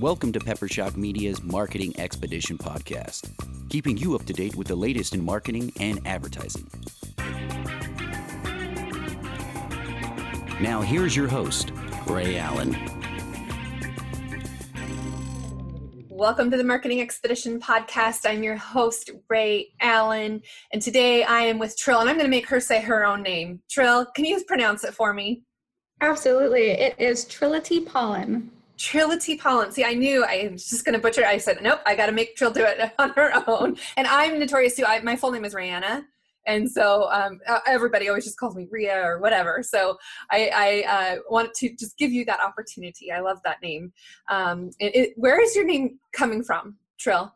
Welcome to Pepper Shock Media's Marketing Expedition podcast, keeping you up to date with the latest in marketing and advertising. Now, here's your host, Ray Allen. Welcome to the Marketing Expedition podcast. I'm your host, Ray Allen, and today I am with Trill, and I'm going to make her say her own name. Trill, can you pronounce it for me? Absolutely. It is Trillitye Paullin. Trillitye Paullin. See, I knew I was just going to butcher it. I said, nope, I got to make Trill do it on her own. And I'm notorious too. I, my full name is Rihanna and so um, everybody always just calls me Ria or whatever. So I, I uh, wanted to just give you that opportunity. I love that name. Um, it, it, where is your name coming from, Trill?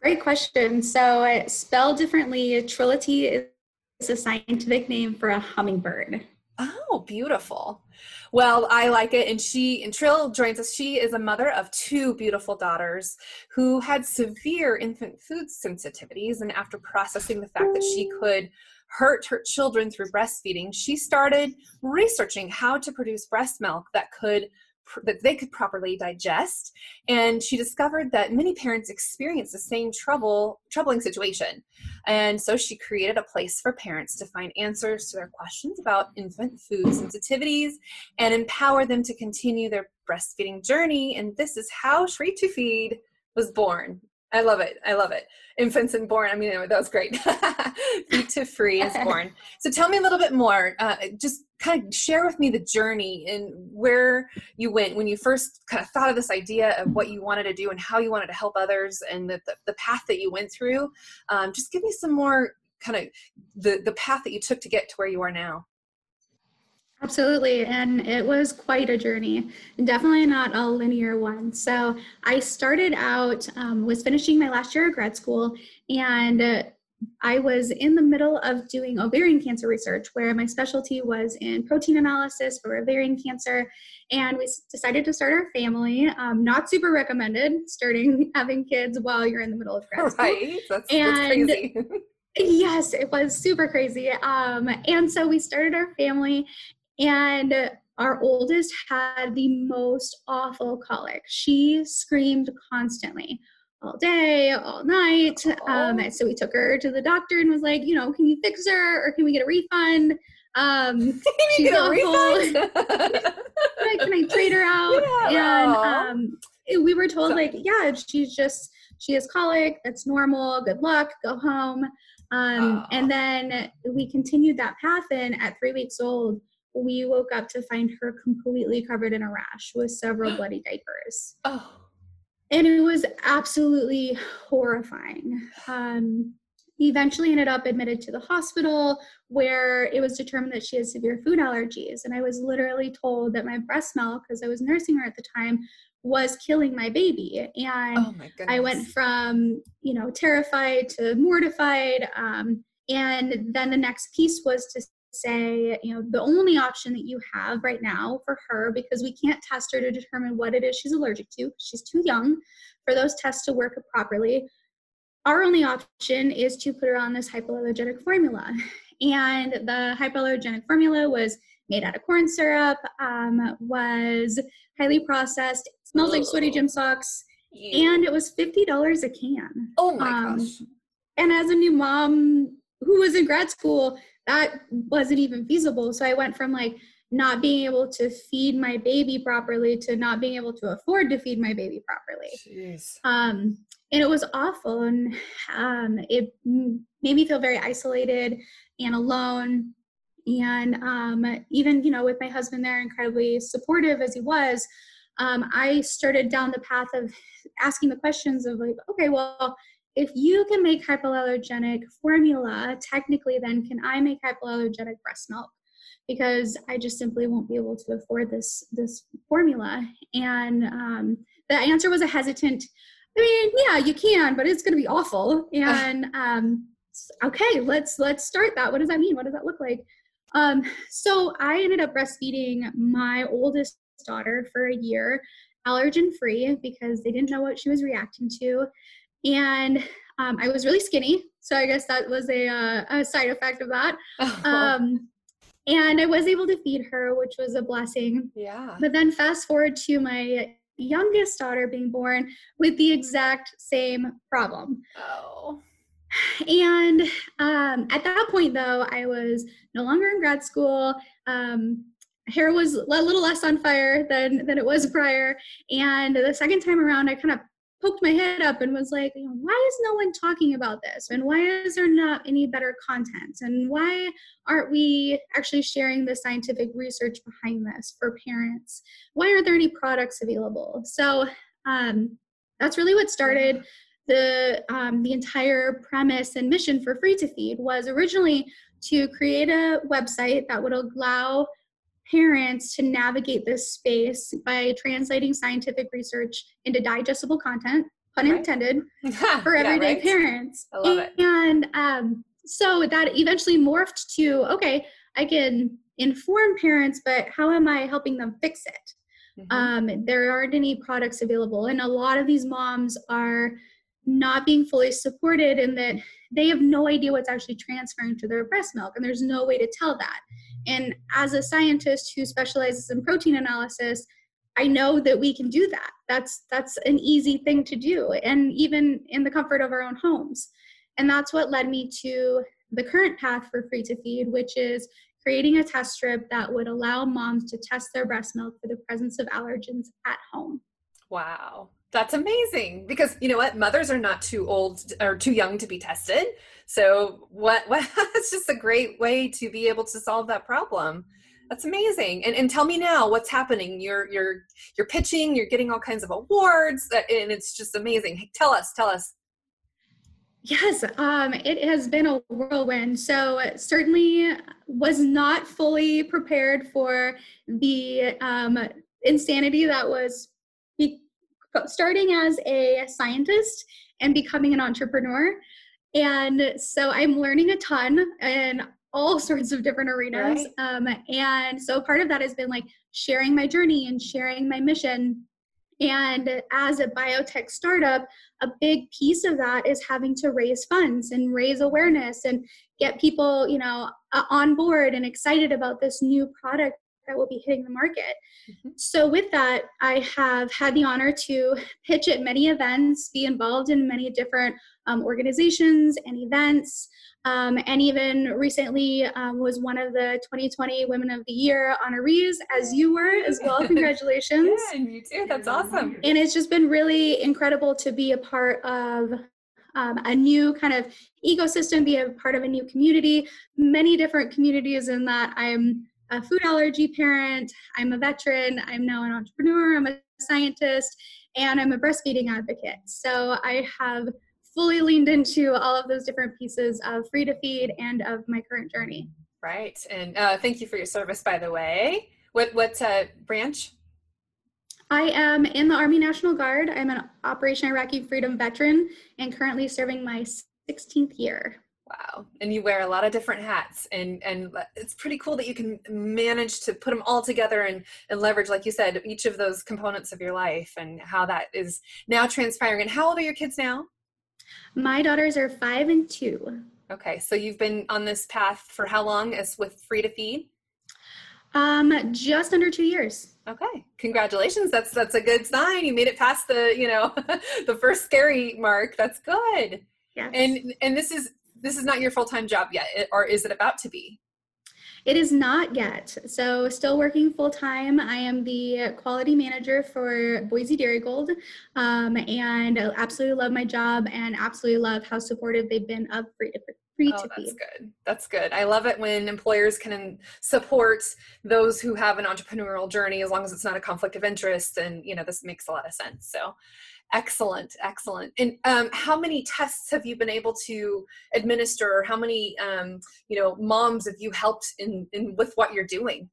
Great question. So it's spelled differently. Trillitye is a scientific name for a hummingbird. Oh, beautiful. Well, I like it. And she, and Trill joins us. She is a mother of two beautiful daughters who had severe infant food sensitivities. And after processing the fact that she could hurt her children through breastfeeding, she started researching how to produce breast milk that could that they could properly digest. And she discovered that many parents experience the same trouble troubling situation. And so she created a place for parents to find answers to their questions about infant food sensitivities and empower them to continue their breastfeeding journey. And this is how Free to Feed was born I love it. I love it. Infants and born. I mean, that was great. Feed to Free is born. So tell me a little bit more. Uh, just kind of share with me the journey and where you went when you first kind of thought of this idea of what you wanted to do and how you wanted to help others and the, the, the path that you went through. Um, just give me some more kind of the, the path that you took to get to where you are now. Absolutely. And it was quite a journey, definitely not a linear one. So I started out, um, was finishing my last year of grad school, and uh, I was in the middle of doing ovarian cancer research where my specialty was in protein analysis for ovarian cancer. And we decided to start our family. Um, not super recommended starting having kids while you're in the middle of grad school. Right. That's, and that's crazy. yes, it was super crazy. Um, and so we started our family and our oldest had the most awful colic. She screamed constantly all day, all night. Um, oh. so we took her to the doctor and was like, you know, can you fix her or can we get a refund? Um, can you get a refund? can I trade her out? Yeah, and um, we were told like, yeah, she's just she has colic. That's normal. Good luck. Go home. Um. And then we continued that path. And at three weeks old, we woke up to find her completely covered in a rash with several bloody diapers. Oh. And it was absolutely horrifying. Um, eventually ended up admitted to the hospital where it was determined that she had severe food allergies. And I was literally told that my breast milk, because I was nursing her at the time, was killing my baby. And oh my I went from, you know, terrified to mortified. Um, and then the next piece was to say, you know, the only option that you have right now for her, because we can't test her to determine what it is she's allergic to, she's too young for those tests to work properly. Our only option is to put her on this hypoallergenic formula. And the hypoallergenic formula was made out of corn syrup, um, was highly processed, smells like sweaty gym socks, and it was $50 a can. Oh my um, gosh. And as a new mom who was in grad school, that wasn't even feasible. So I went from like not being able to feed my baby properly to not being able to afford to feed my baby properly. Jeez. Um, and it was awful. And um, it made me feel very isolated and alone. And um, even, you know, with my husband there, incredibly supportive as he was, um, I started down the path of asking the questions of like, okay, well, if you can make hypoallergenic formula, technically then can I make hypoallergenic breast milk? Because I just simply won't be able to afford this this formula. And um, the answer was a hesitant. I mean, yeah, you can, but it's going to be awful. And um, okay, let's let's start that. What does that mean? What does that look like? Um, so I ended up breastfeeding my oldest daughter for a year, allergen free, because they didn't know what she was reacting to and um, I was really skinny, so I guess that was a, uh, a side effect of that. Oh. Um, and I was able to feed her, which was a blessing. Yeah. But then fast forward to my youngest daughter being born with the exact same problem. Oh. And um, at that point, though, I was no longer in grad school. Um, hair was a little less on fire than than it was prior. And the second time around, I kind of poked my head up and was like, why is no one talking about this? And why is there not any better content? And why aren't we actually sharing the scientific research behind this for parents? Why aren't there any products available? So um, that's really what started the um, the entire premise and mission for Free to Feed was originally to create a website that would allow parents to navigate this space by translating scientific research into digestible content, pun right. intended, for everyday yeah, right. parents. I love it. And um, so that eventually morphed to okay, I can inform parents, but how am I helping them fix it? Mm-hmm. Um, there aren't any products available, and a lot of these moms are not being fully supported in that they have no idea what's actually transferring to their breast milk, and there's no way to tell that. And as a scientist who specializes in protein analysis, I know that we can do that. That's that's an easy thing to do and even in the comfort of our own homes. And that's what led me to the current path for free to feed, which is creating a test strip that would allow moms to test their breast milk for the presence of allergens at home. Wow. That's amazing because you know what? Mothers are not too old or too young to be tested. So what what that's just a great way to be able to solve that problem. That's amazing. And and tell me now what's happening. You're you're you're pitching, you're getting all kinds of awards and it's just amazing. Tell us, tell us. Yes, um, it has been a whirlwind. So certainly was not fully prepared for the um, insanity that was starting as a scientist and becoming an entrepreneur. And so I'm learning a ton in all sorts of different arenas. Right. Um, and so part of that has been like sharing my journey and sharing my mission. And as a biotech startup, a big piece of that is having to raise funds and raise awareness and get people, you know, on board and excited about this new product that will be hitting the market. Mm-hmm. So, with that, I have had the honor to pitch at many events, be involved in many different um, organizations and events, um, and even recently um, was one of the 2020 Women of the Year honorees, as you were as well. Congratulations. yeah, and you too. That's awesome. And it's just been really incredible to be a part of um, a new kind of ecosystem, be a part of a new community, many different communities in that I'm a food allergy parent, I'm a veteran, I'm now an entrepreneur, I'm a scientist, and I'm a breastfeeding advocate. So I have fully leaned into all of those different pieces of free to feed and of my current journey. Right. And uh, thank you for your service, by the way. What, what uh, branch? I am in the Army National Guard. I'm an Operation Iraqi Freedom veteran and currently serving my 16th year. Wow. And you wear a lot of different hats and and it's pretty cool that you can manage to put them all together and, and leverage, like you said, each of those components of your life and how that is now transpiring. And how old are your kids now? My daughters are five and two. Okay. So you've been on this path for how long as with Free to Feed? Um, just under two years. Okay. Congratulations. That's that's a good sign. You made it past the, you know, the first scary mark. That's good. Yes. And and this is this is not your full-time job yet or is it about to be? It is not yet. So still working full-time. I am the quality manager for boise Darigold um, and I absolutely love my job and absolutely love how supportive they've been of free to free oh, that's good. That's good. I love it when employers can support those who have an entrepreneurial journey as long as it's not a conflict of interest and you know this makes a lot of sense. So Excellent, excellent. And um, how many tests have you been able to administer? How many, um, you know, moms have you helped in, in with what you're doing?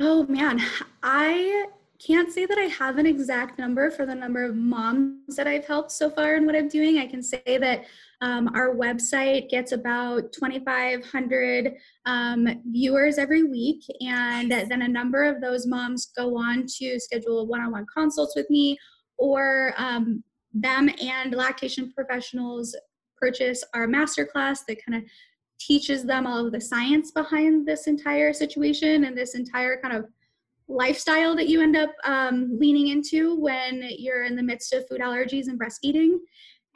Oh man, I can't say that I have an exact number for the number of moms that I've helped so far in what I'm doing. I can say that um, our website gets about 2,500 um, viewers every week, and then a number of those moms go on to schedule one on one consults with me or um, them and lactation professionals purchase our masterclass that kind of teaches them all of the science behind this entire situation and this entire kind of lifestyle that you end up um, leaning into when you're in the midst of food allergies and breastfeeding.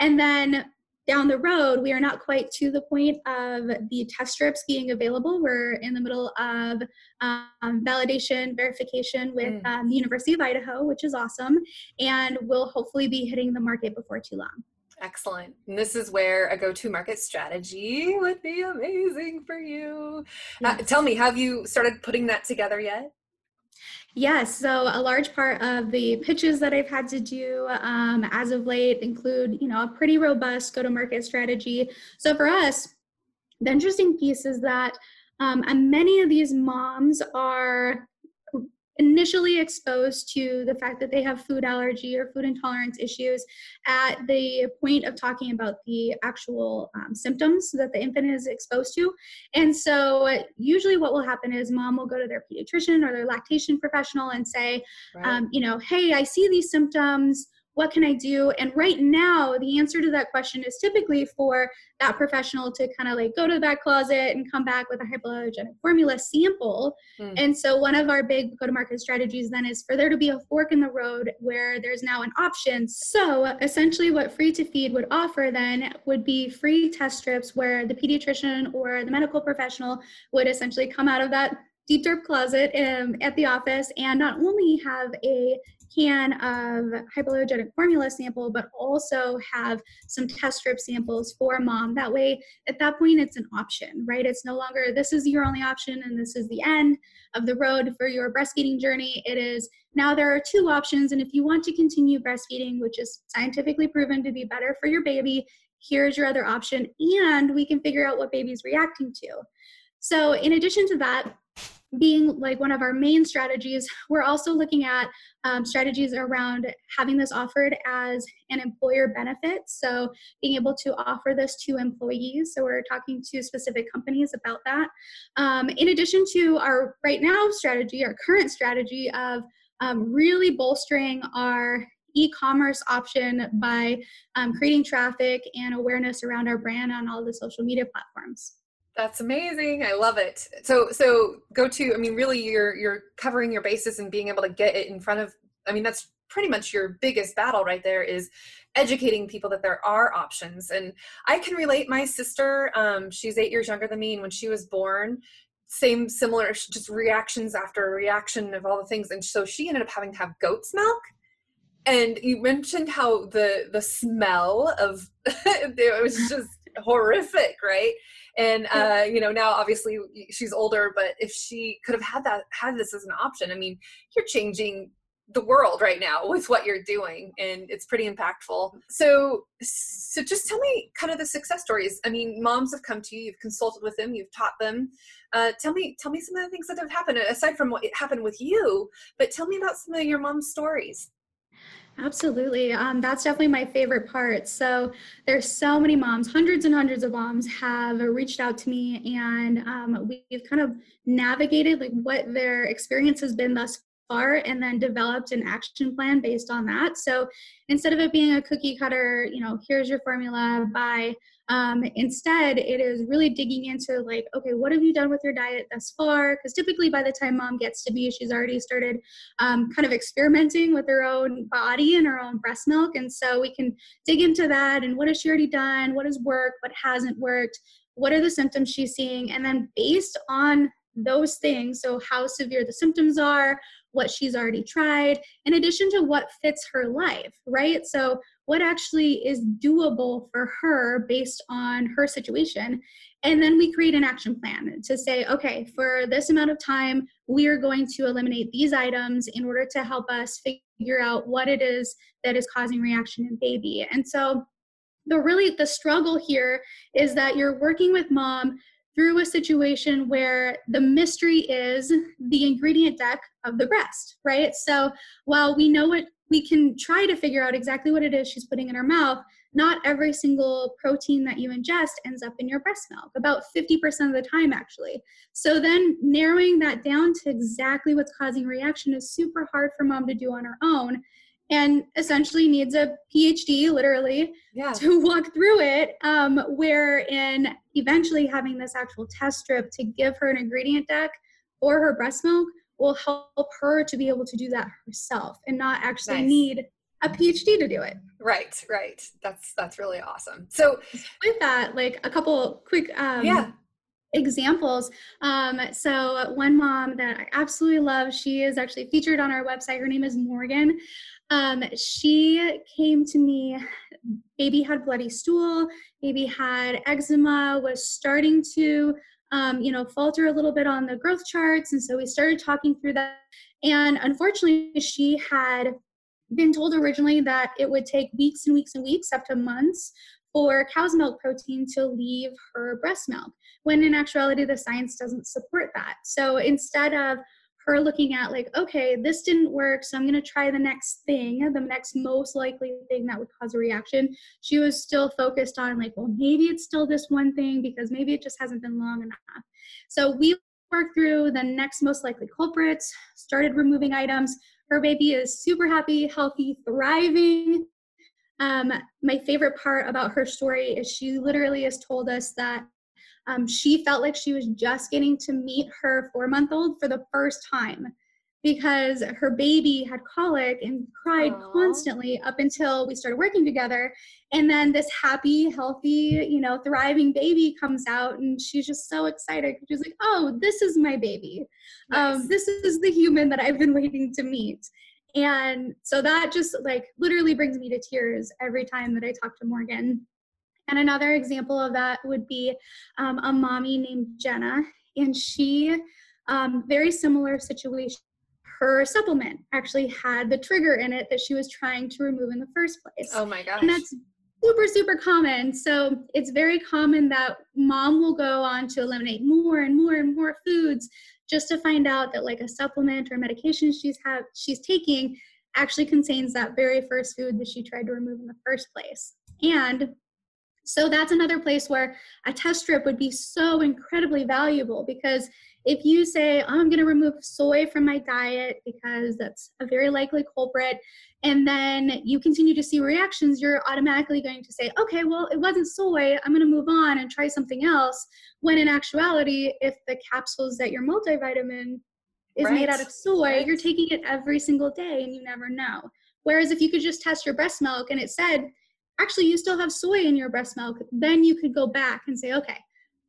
And then down the road, we are not quite to the point of the test strips being available. We're in the middle of um, validation, verification with mm. um, the University of Idaho, which is awesome. And we'll hopefully be hitting the market before too long. Excellent. And this is where a go to market strategy would be amazing for you. Uh, tell me, have you started putting that together yet? Yes, so a large part of the pitches that I've had to do um, as of late include, you know, a pretty robust go-to-market strategy. So for us, the interesting piece is that um, many of these moms are initially exposed to the fact that they have food allergy or food intolerance issues at the point of talking about the actual um, symptoms that the infant is exposed to. And so, usually, what will happen is mom will go to their pediatrician or their lactation professional and say, right. um, you know, hey, I see these symptoms what can I do? And right now, the answer to that question is typically for that professional to kind of like go to the back closet and come back with a hypoallergenic formula sample. Mm. And so, one of our big go to market strategies then is for there to be a fork in the road where there's now an option. So, essentially, what Free to Feed would offer then would be free test strips where the pediatrician or the medical professional would essentially come out of that deep dark closet um, at the office and not only have a can of hypoallergenic formula sample, but also have some test strip samples for mom. That way, at that point, it's an option, right? It's no longer this is your only option and this is the end of the road for your breastfeeding journey. It is now there are two options. And if you want to continue breastfeeding, which is scientifically proven to be better for your baby, here's your other option. And we can figure out what baby's reacting to. So, in addition to that, being like one of our main strategies, we're also looking at um, strategies around having this offered as an employer benefit. So, being able to offer this to employees. So, we're talking to specific companies about that. Um, in addition to our right now strategy, our current strategy of um, really bolstering our e-commerce option by um, creating traffic and awareness around our brand on all the social media platforms. That's amazing. I love it. So so go to I mean really you're you're covering your bases and being able to get it in front of I mean that's pretty much your biggest battle right there is educating people that there are options and i can relate my sister um, she's eight years younger than me and when she was born same similar just reactions after reaction of all the things and so she ended up having to have goat's milk and you mentioned how the the smell of it was just horrific right and uh, you know now obviously she's older but if she could have had that had this as an option i mean you're changing the world right now with what you're doing and it's pretty impactful. So so just tell me kind of the success stories. I mean moms have come to you you've consulted with them you've taught them. Uh, tell me tell me some of the things that have happened aside from what happened with you but tell me about some of your mom's stories Absolutely. Um, that's definitely my favorite part. So there's so many moms, hundreds and hundreds of moms have reached out to me and um, we've kind of navigated like what their experience has been thus far and then developed an action plan based on that. So instead of it being a cookie cutter, you know, here's your formula by um, instead, it is really digging into like, okay, what have you done with your diet thus far? Because typically by the time mom gets to be, she's already started um, kind of experimenting with her own body and her own breast milk. And so we can dig into that and what has she already done? What has worked? What hasn't worked? What are the symptoms she's seeing? And then based on those things, so how severe the symptoms are, what she's already tried, in addition to what fits her life, right? So what actually is doable for her based on her situation. And then we create an action plan to say, okay, for this amount of time, we are going to eliminate these items in order to help us figure out what it is that is causing reaction in baby. And so the really the struggle here is that you're working with mom through a situation where the mystery is the ingredient deck of the breast, right? So while we know what we can try to figure out exactly what it is she's putting in her mouth. Not every single protein that you ingest ends up in your breast milk, about 50% of the time, actually. So then narrowing that down to exactly what's causing reaction is super hard for mom to do on her own and essentially needs a PhD, literally, yeah. to walk through it. Um, wherein eventually having this actual test strip to give her an ingredient deck for her breast milk will help her to be able to do that herself and not actually Nice. need a PhD to do it. Right, right. That's that's really awesome. So With that, like a couple quick um, yeah, examples. Um, so one mom that I absolutely love, she is actually featured on our website. Her name is Morgan. Um, she came to me. Baby had bloody stool. Baby had eczema. Was starting to, um, you know, falter a little bit on the growth charts, and so we started talking through that. And unfortunately, she had been told originally that it would take weeks and weeks and weeks, up to months, for cow's milk protein to leave her breast milk when in actuality the science doesn't support that so instead of her looking at like okay this didn't work so i'm going to try the next thing the next most likely thing that would cause a reaction. She was still focused on like well maybe it's still this one thing because maybe it just hasn't been long enough. So we worked through the next most likely culprits started removing items. Her baby is super happy healthy thriving. Um, my favorite part about her story is she literally has told us that um, she felt like she was just getting to meet her four month old for the first time because her baby had colic and cried Aw. constantly up until we started working together. And then this happy healthy you know thriving baby comes out and she's just so excited. She's like oh this is my baby. Nice. um, this is the human that i've been waiting to meet. And so that just like literally brings me to tears every time that i talk to morgan and another example of that would be um, a mommy named jenna and she um, very similar situation. Her supplement actually had the trigger in it that she was trying to remove in the first place. Oh my gosh. and that's super super common. So it's very common that mom will go on to eliminate more and more and more foods just to find out that like a supplement or medication she's have she's taking actually contains that very first food that she tried to remove in the first place. And so that's another place where a test strip would be so incredibly valuable because if you say i'm going to remove soy from my diet because that's a very likely culprit and then you continue to see reactions, you're automatically going to say, okay, well, it wasn't soy. I'm going to move on and try something else. When in actuality, if the capsules that your multivitamin is made out of soy, right. you're taking it every single day and you never know. Whereas if you could just test your breast milk and it said, actually, you still have soy in your breast milk, then you could go back and say, okay,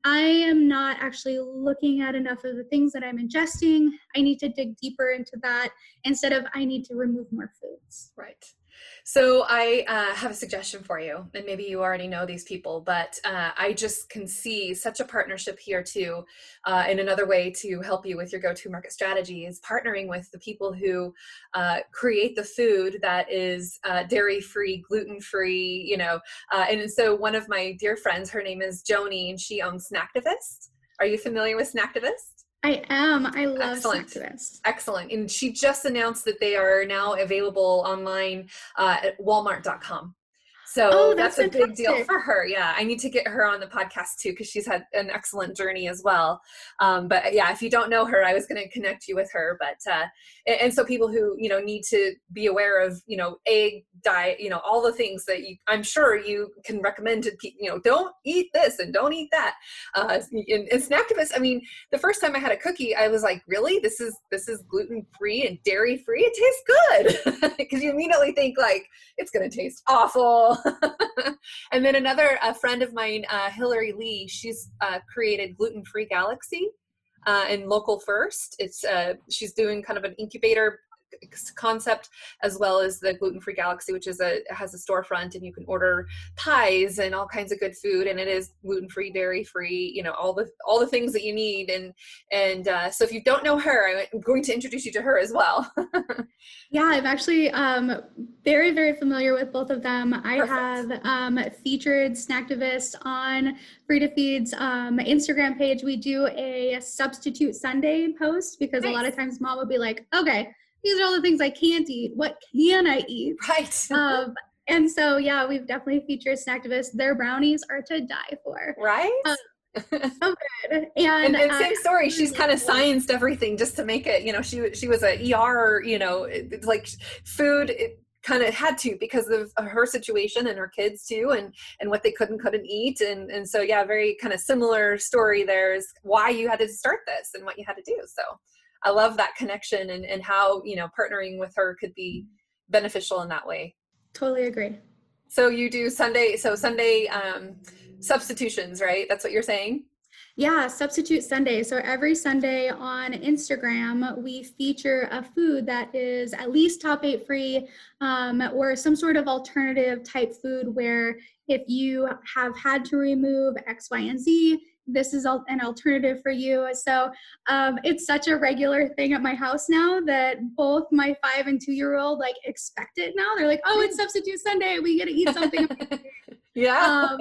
I am not actually looking at enough of the things that I'm ingesting. I need to dig deeper into that instead of I need to remove more foods. Right. So I uh, have a suggestion for you, and maybe you already know these people, but uh, I just can see such a partnership here too. Uh, and another way to help you with your go-to-market strategy is partnering with the people who uh, create the food that is uh, dairy-free, gluten-free. You know, uh, and so one of my dear friends, her name is Joni, and she owns Snacktivist. Are you familiar with Snacktivist? I am. I love Excellent. Excellent. And she just announced that they are now available online uh, at walmart.com. So Oh, that's, that's a big deal for her. Yeah. I need to get her on the podcast too because she's had an excellent journey as well. Um, but yeah, if you don't know her, I was going to connect you with her. But, uh, and, and so people who, you know, need to be aware of, you know, egg diet, you know, all the things that you, I'm sure you can recommend to people, you know, don't eat this and don't eat that. Uh, and, and Snacktivist, I mean, the first time I had a cookie, I was like, really? This is this is gluten free and dairy free. It tastes good because you immediately think like it's gonna taste awful. and then another a friend of mine, uh, Hillary Lee, she's uh, created gluten free Galaxy uh, and Local First. It's uh, she's doing kind of an incubator concept as well as the gluten free galaxy which is a has a storefront and you can order pies and all kinds of good food and it is gluten free dairy free you know all the all the things that you need and and uh, so if you don't know her i'm going to introduce you to her as well Yeah, I'm actually um, very, very familiar with both of them. I Perfect. have um, featured Snacktivist on Free to Feed's um, Instagram page. We do a substitute Sunday post because a lot of times mom would be like, okay, these are all the things I can't eat. What can I eat? right Um, and so, yeah, we've definitely featured Snacktivist. Their brownies are to die for. right uh, And, and, and uh, same story she's kind of scienced everything just to make it you know she she was a er you know it's like food it kind of had to because of her situation and her kids too and and what they could and couldn't eat and and so yeah very kind of similar story there is why you had to start this and what you had to do so I love that connection and, and how, you know, partnering with her could be beneficial in that way. Totally agree. So you do Sunday, so Sunday um, substitutions, right? That's what you're saying? Yeah, Substitute Sunday. So every Sunday on Instagram, we feature a food that is at least top eight free um, or some sort of alternative type food where if you have had to remove X, Y, and Z, this is an alternative for you. So um, it's such a regular thing at my house now that both my five and two year old like expect it now. They're like, oh, it's Substitute Sunday. We get to eat something. yeah. Um,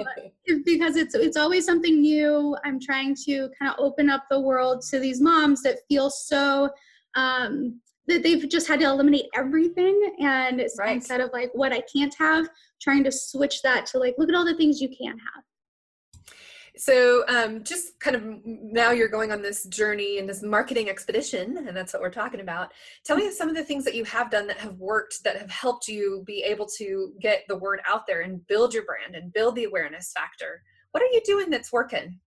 because it's it's always something new. I'm trying to kind of open up the world to these moms that feel so um, that they've just had to eliminate everything and right. instead of like what I can't have, trying to switch that to like look at all the things you can have. So, um, just kind of now you're going on this journey and this marketing expedition, and that's what we're talking about. Tell me some of the things that you have done that have worked, that have helped you be able to get the word out there and build your brand and build the awareness factor. What are you doing that's working?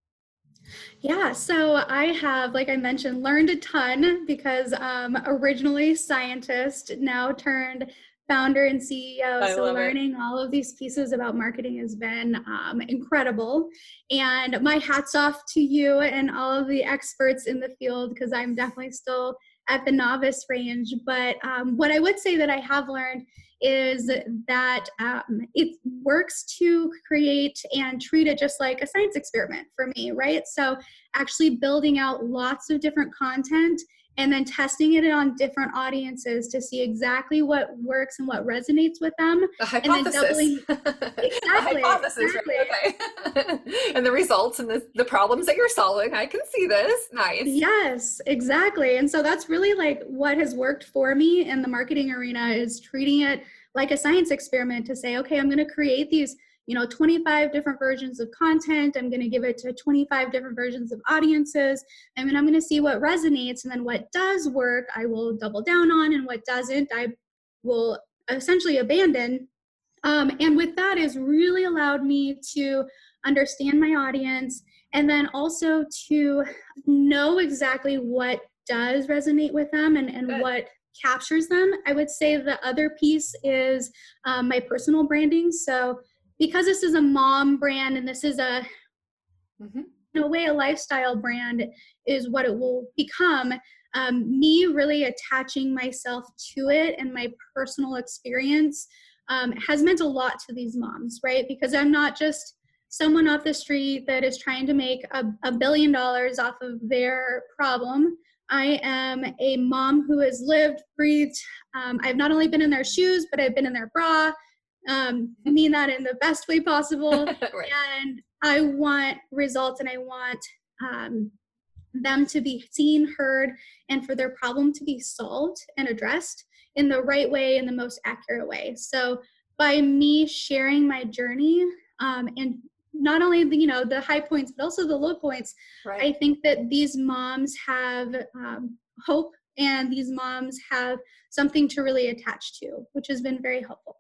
Yeah, so I have, like I mentioned, learned a ton because um, originally scientist, now turned founder and CEO. I so learning it. all of these pieces about marketing has been um, incredible. And my hats off to you and all of the experts in the field because I'm definitely still at the novice range. But um, what I would say that I have learned is that um, it works to create and treat it just like a science experiment for me, right? So actually building out lots of different content and then testing it on different audiences to see exactly what works and what resonates with them. The hypothesis. And then doubling, exactly. the hypothesis, exactly. Right? Okay. and the results and the, the problems that you're solving. I can see this. Nice. Yes, exactly. And so that's really like what has worked for me in the marketing arena is treating it like a science experiment to say, okay, I'm going to create these you know 25 different versions of content. I'm going to give it to 25 different versions of audiences. And then i'm going to see what resonates and then what does work i will double down on and what doesn't i will essentially abandon. Um, and with that has really allowed me to understand my audience and then also to know exactly what does resonate with them and, and what captures them. I would say the other piece is um, my personal branding. So because this is a mom brand and this is a mm-hmm. in a way a lifestyle brand is what it will become um, me really attaching myself to it and my personal experience um, has meant a lot to these moms right because i'm not just someone off the street that is trying to make a, a billion dollars off of their problem I am a mom who has lived, breathed. Um, I've not only been in their shoes, but I've been in their bra um, mean that in the best way possible. right. And I want results and I want um, them to be seen, heard, and for their problem to be solved and addressed in the right way, in the most accurate way. So by me sharing my journey um, and not only the you know the high points but also the low points right. i think that these moms have um, hope and these moms have something to really attach to which has been very helpful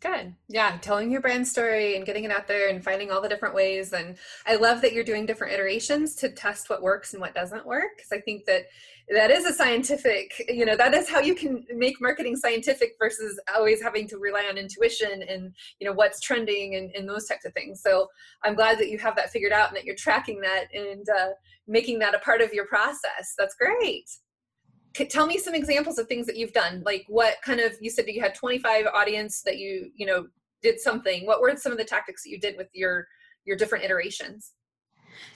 Good. Yeah, telling your brand story and getting it out there and finding all the different ways. And I love that you're doing different iterations to test what works and what doesn't work. Because I think that that is a scientific, you know, that is how you can make marketing scientific versus always having to rely on intuition and, you know, what's trending and, and those types of things. So I'm glad that you have that figured out and that you're tracking that and uh, making that a part of your process. That's great tell me some examples of things that you've done. Like what kind of you said you had 25 audience that you you know did something. What were some of the tactics that you did with your your different iterations?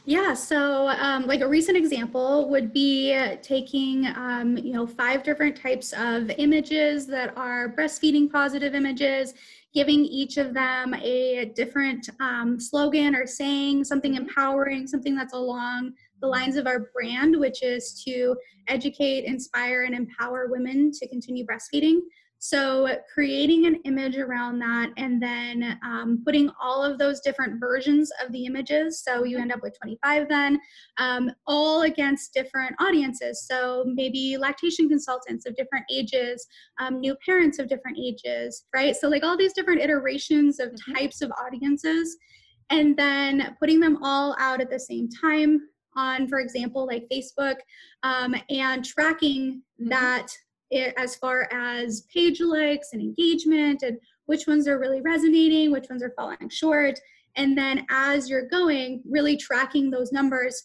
Yeah, so um, like a recent example would be taking, um, you know, five different types of images that are breastfeeding positive images, giving each of them a different um, slogan or saying something empowering, something that's along the lines of our brand, which is to educate, inspire, and empower women to continue breastfeeding. So, creating an image around that and then um, putting all of those different versions of the images. So, you end up with 25 then, um, all against different audiences. So, maybe lactation consultants of different ages, um, new parents of different ages, right? So, like all these different iterations of mm-hmm. types of audiences, and then putting them all out at the same time on, for example, like Facebook, um, and tracking mm-hmm. that it, as far as page likes and engagement and which ones are really resonating, which ones are falling short. And then as you're going, really tracking those numbers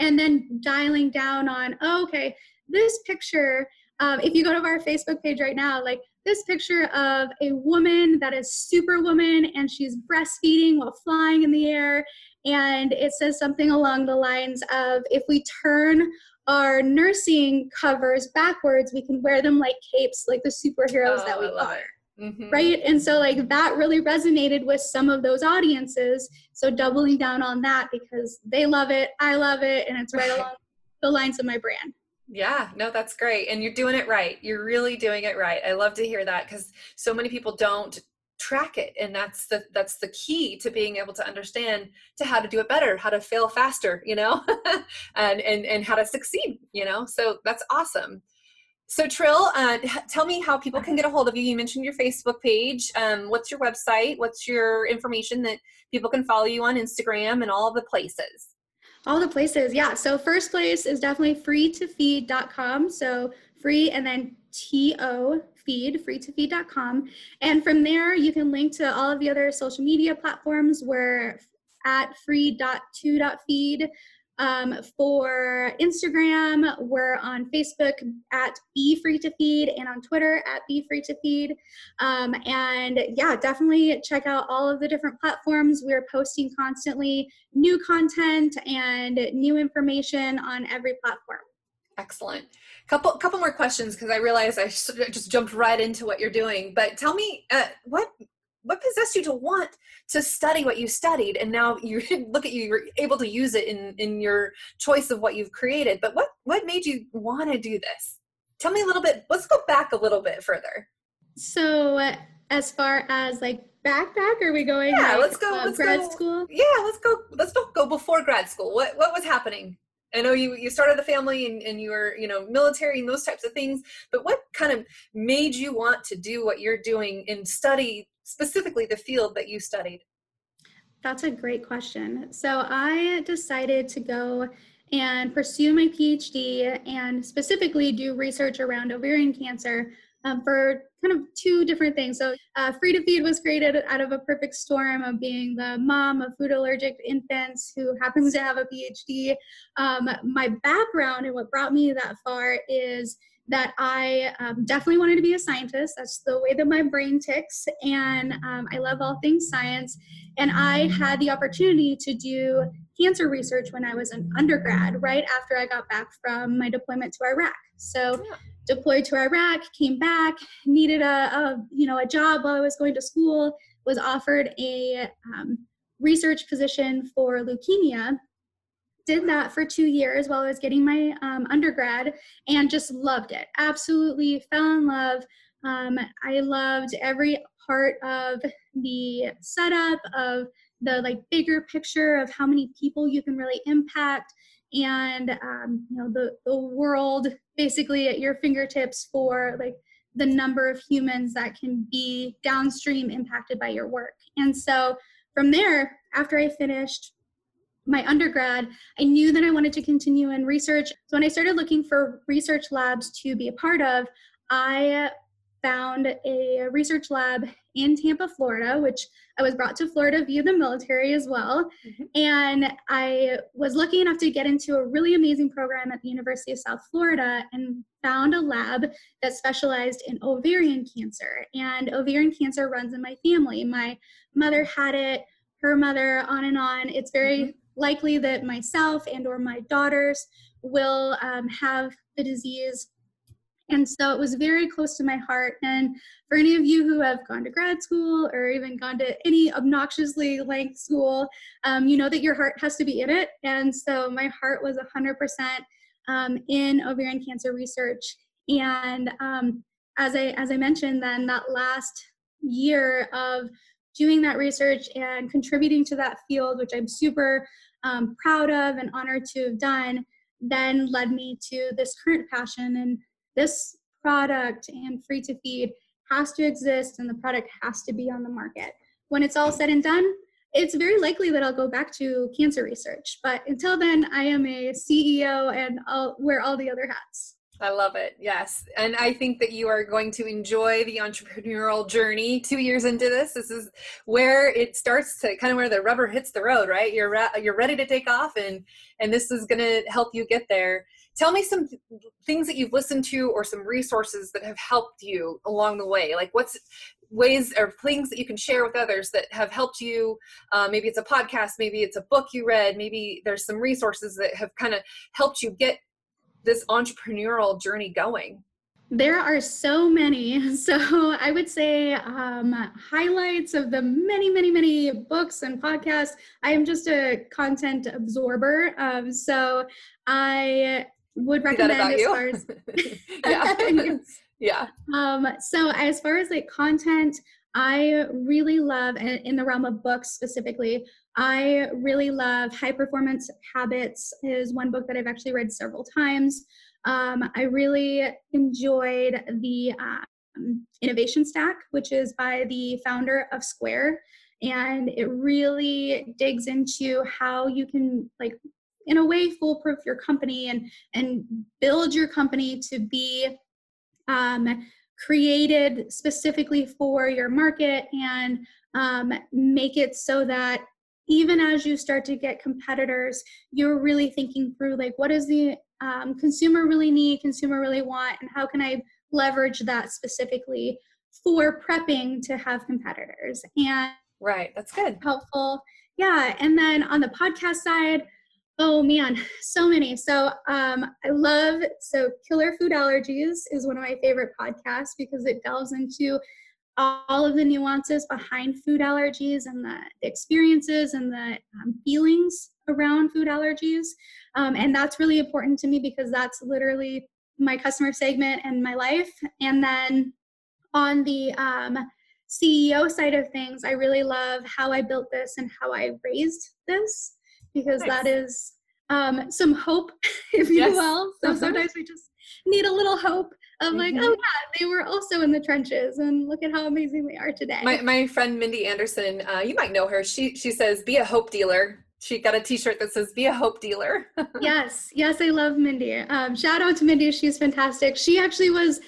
and then dialing down on, oh, okay, this picture, um, if you go to our Facebook page right now, like this picture of a woman that is superwoman and she's breastfeeding while flying in the air. And it says something along the lines of if we turn our nursing covers backwards, we can wear them like capes, like the superheroes oh, that we are. Mm-hmm. Right. And so, like, that really resonated with some of those audiences. So, doubling down on that because they love it, I love it, and it's right along the lines of my brand. Yeah, no, that's great. And you're doing it right. You're really doing it right. I love to hear that because so many people don't track it and that's the that's the key to being able to understand to how to do it better how to fail faster you know and and and how to succeed you know so that's awesome so trill uh, tell me how people can get a hold of you you mentioned your facebook page um, what's your website what's your information that people can follow you on instagram and all the places all the places, yeah. So first place is definitely freetofeed.com. So free and then T-O feed, freetofeed.com. And from there, you can link to all of the other social media platforms. We're at free.to.feed. Um, for Instagram, we're on Facebook at Be Free to Feed and on Twitter at Be Free to Feed. Um, and yeah, definitely check out all of the different platforms. We're posting constantly new content and new information on every platform. Excellent. Couple couple more questions because I realize I just jumped right into what you're doing. But tell me, uh, what what possessed you to want to study what you studied and now you look at you you're able to use it in in your choice of what you've created but what what made you want to do this tell me a little bit let's go back a little bit further so as far as like backpack are we going yeah like, let's go uh, let's grad go, school yeah let's go let's go before grad school what what was happening I know you you started the family and, and you were you know military and those types of things, but what kind of made you want to do what you're doing and study specifically the field that you studied? That's a great question. So I decided to go and pursue my PhD and specifically do research around ovarian cancer um, for kind of two different things. So, uh, Free to Feed was created out of a perfect storm of being the mom of food allergic infants who happens to have a PhD. Um, my background and what brought me that far is that I um, definitely wanted to be a scientist. That's the way that my brain ticks. And um, I love all things science. And I had the opportunity to do cancer research when I was an undergrad, right after I got back from my deployment to Iraq. So. Deployed to Iraq, came back, needed a, a, you know a job while I was going to school, was offered a um, research position for leukemia did that for two years while I was getting my um, undergrad and just loved it. Absolutely fell in love. Um, I loved every part of the setup of the like bigger picture of how many people you can really impact and um, you know the, the world basically at your fingertips for like the number of humans that can be downstream impacted by your work and so from there after i finished my undergrad, I knew that I wanted to continue in research. So when I started looking for research labs to be a part of, I found a research lab in Tampa, Florida, which I was brought to Florida via the military as well. Mm-hmm. And I was lucky enough to get into a really amazing program at the University of South Florida and found a lab that specialized in ovarian cancer. And ovarian cancer runs in my family. My mother had it, her mother, on and on. It's very mm-hmm likely that myself and or my daughters will um, have the disease and so it was very close to my heart. And for any of you who have gone to grad school or even gone to any obnoxiously length school um, you know that your heart has to be in it. And so my heart was 100% um, in ovarian cancer research. And um, as i as i mentioned then that last year of doing that research and contributing to that field, which I'm super um, proud of and honored to have done, then led me to this current passion. And this product and free to feed has to exist and the product has to be on the market. When it's all said and done, it's very likely that I'll go back to cancer research. But until then, I am a CEO and I'll wear all the other hats. I love it. Yes. And I think that you are going to enjoy the entrepreneurial journey two years into this. This is where it starts to kind of where the rubber hits the road, right? You're, re- you're ready to take off and, and this is going to help you get there. Tell me some th- things that you've listened to or some resources that have helped you along the way. Like what's ways or things that you can share with others that have helped you uh, maybe it's a podcast maybe it's a book you read maybe there's some resources that have kind of helped you get this entrepreneurial journey going there are so many so i would say um, highlights of the many many many books and podcasts i am just a content absorber um, so i would recommend as you? far as yeah. yeah. Um so as far as like content i really love and in the realm of books specifically i really love high performance habits is one book that i've actually read several times. Um, i really enjoyed the um, innovation stack which is by the founder of square and it really digs into how you can like in a way foolproof your company and and build your company to be um, created specifically for your market and um, make it so that even as you start to get competitors you're really thinking through like what does the um, consumer really need consumer really want and how can i leverage that specifically for prepping to have competitors? And right that's good. Helpful. Yeah and then on the podcast side Oh man, so many. So um, I love so Killer Food Allergies is one of my favorite podcasts because it delves into all of the nuances behind food allergies and the, the experiences and the um, feelings around food allergies. Um, and that's really important to me because that's literally my customer segment and my life. And then on the um, CEO side of things, I really love how I built this and how I raised this because nice. that is um, some hope, if you yes. will. So uh-huh. sometimes we just need a little hope of mm-hmm. like, oh yeah, they were also in the trenches, and look at how amazing they are today. My my friend Mindy Anderson, uh, you might know her. She she says, "Be a hope dealer." She got a T-shirt that says "Be a hope dealer." yes, yes, I love Mindy. Um, shout out to Mindy; she's fantastic. She actually was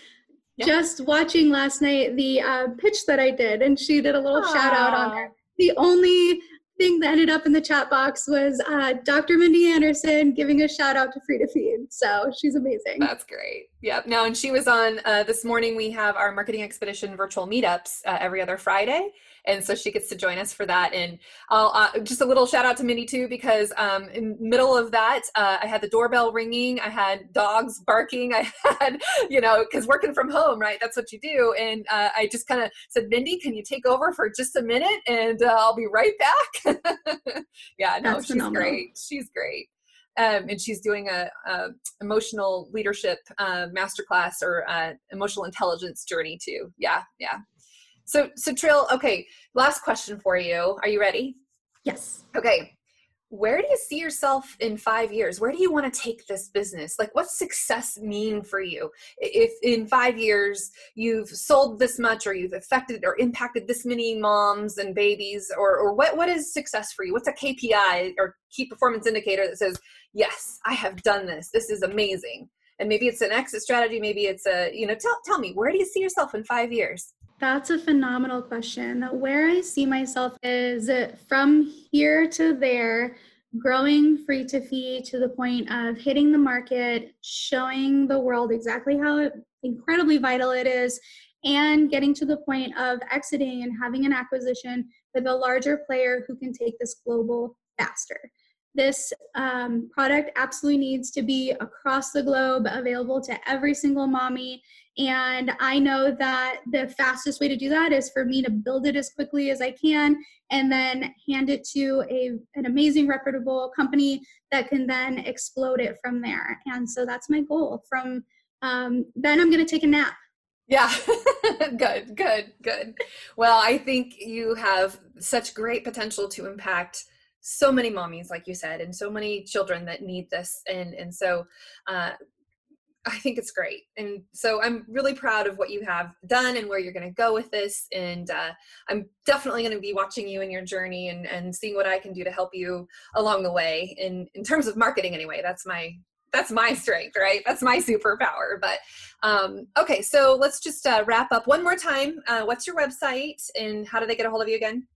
just watching last night the uh, pitch that I did, and she did a little Aww. shout out on there. The only thing that ended up in the chat box was uh, Dr. Mindy Anderson giving a shout out to Free to Feed. So she's amazing. That's great. Yep. Now, and she was on uh, this morning. We have our marketing expedition virtual meetups uh, every other Friday, and so she gets to join us for that. And I'll uh, just a little shout out to Mindy too, because um, in middle of that, uh, I had the doorbell ringing, I had dogs barking, I had you know, because working from home, right? That's what you do. And uh, I just kind of said, Mindy, can you take over for just a minute, and uh, I'll be right back. yeah, no, That's she's phenomenal. great. She's great. Um, and she's doing a, a emotional leadership uh, masterclass or uh, emotional intelligence journey too. Yeah, yeah. So, so Trill, okay, last question for you. Are you ready? Yes. Okay. Where do you see yourself in five years? Where do you want to take this business? Like, what's success mean for you? If in five years you've sold this much, or you've affected or impacted this many moms and babies, or, or what, what is success for you? What's a KPI or key performance indicator that says, yes, I have done this. This is amazing. And maybe it's an exit strategy. Maybe it's a, you know, tell, tell me, where do you see yourself in five years? That's a phenomenal question. Where I see myself is from here to there, growing Free to Feed to the point of hitting the market, showing the world exactly how incredibly vital it is, and getting to the point of exiting and having an acquisition with a larger player who can take this global faster. This um, product absolutely needs to be across the globe, available to every single mommy. And I know that the fastest way to do that is for me to build it as quickly as I can and then hand it to a, an amazing, reputable company that can then explode it from there. And so that's my goal. From um, then, I'm going to take a nap. Yeah, good, good, good. Well, I think you have such great potential to impact so many mommies like you said and so many children that need this and and so uh, I think it's great. And so I'm really proud of what you have done and where you're going to go with this. And uh, I'm definitely going to be watching you in your journey and, and seeing what I can do to help you along the way in, in terms of marketing anyway. That's my that's my strength, right? That's my superpower. But um, okay, so let's just uh, wrap up one more time. Uh, what's your website and how do they get a hold of you again?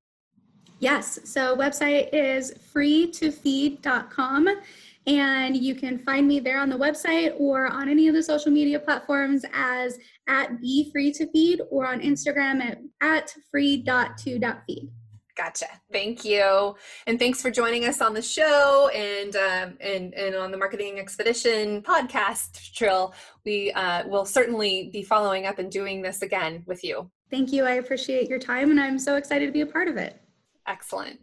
Yes, so website is freetofeed.com and you can find me there on the website or on any of the social media platforms as at be free to feed or on Instagram at, at free.to.feed. Gotcha. Thank you, and thanks for joining us on the show and um, and and on the Marketing Expedition podcast. Trill, we uh, will certainly be following up and doing this again with you. Thank you. I appreciate your time, and I'm so excited to be a part of it. Excellent.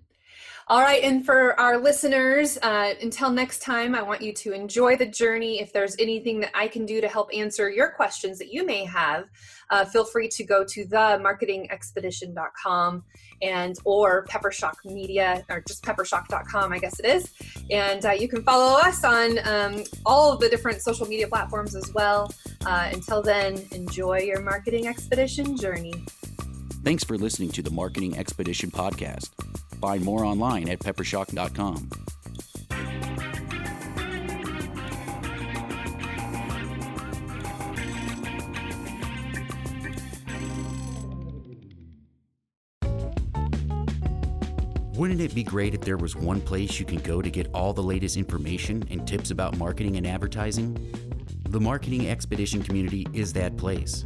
All right, and for our listeners, uh, until next time, I want you to enjoy the journey. If there's anything that I can do to help answer your questions that you may have, uh, feel free to go to themarketingexpedition.com and or Peppershock Media or just peppershock.com, I guess it is. And uh, you can follow us on um, all of the different social media platforms as well. Uh, until then, enjoy your marketing expedition journey. Thanks for listening to the Marketing Expedition podcast. Find more online at peppershock.com. Wouldn't it be great if there was one place you can go to get all the latest information and tips about marketing and advertising? The Marketing Expedition community is that place.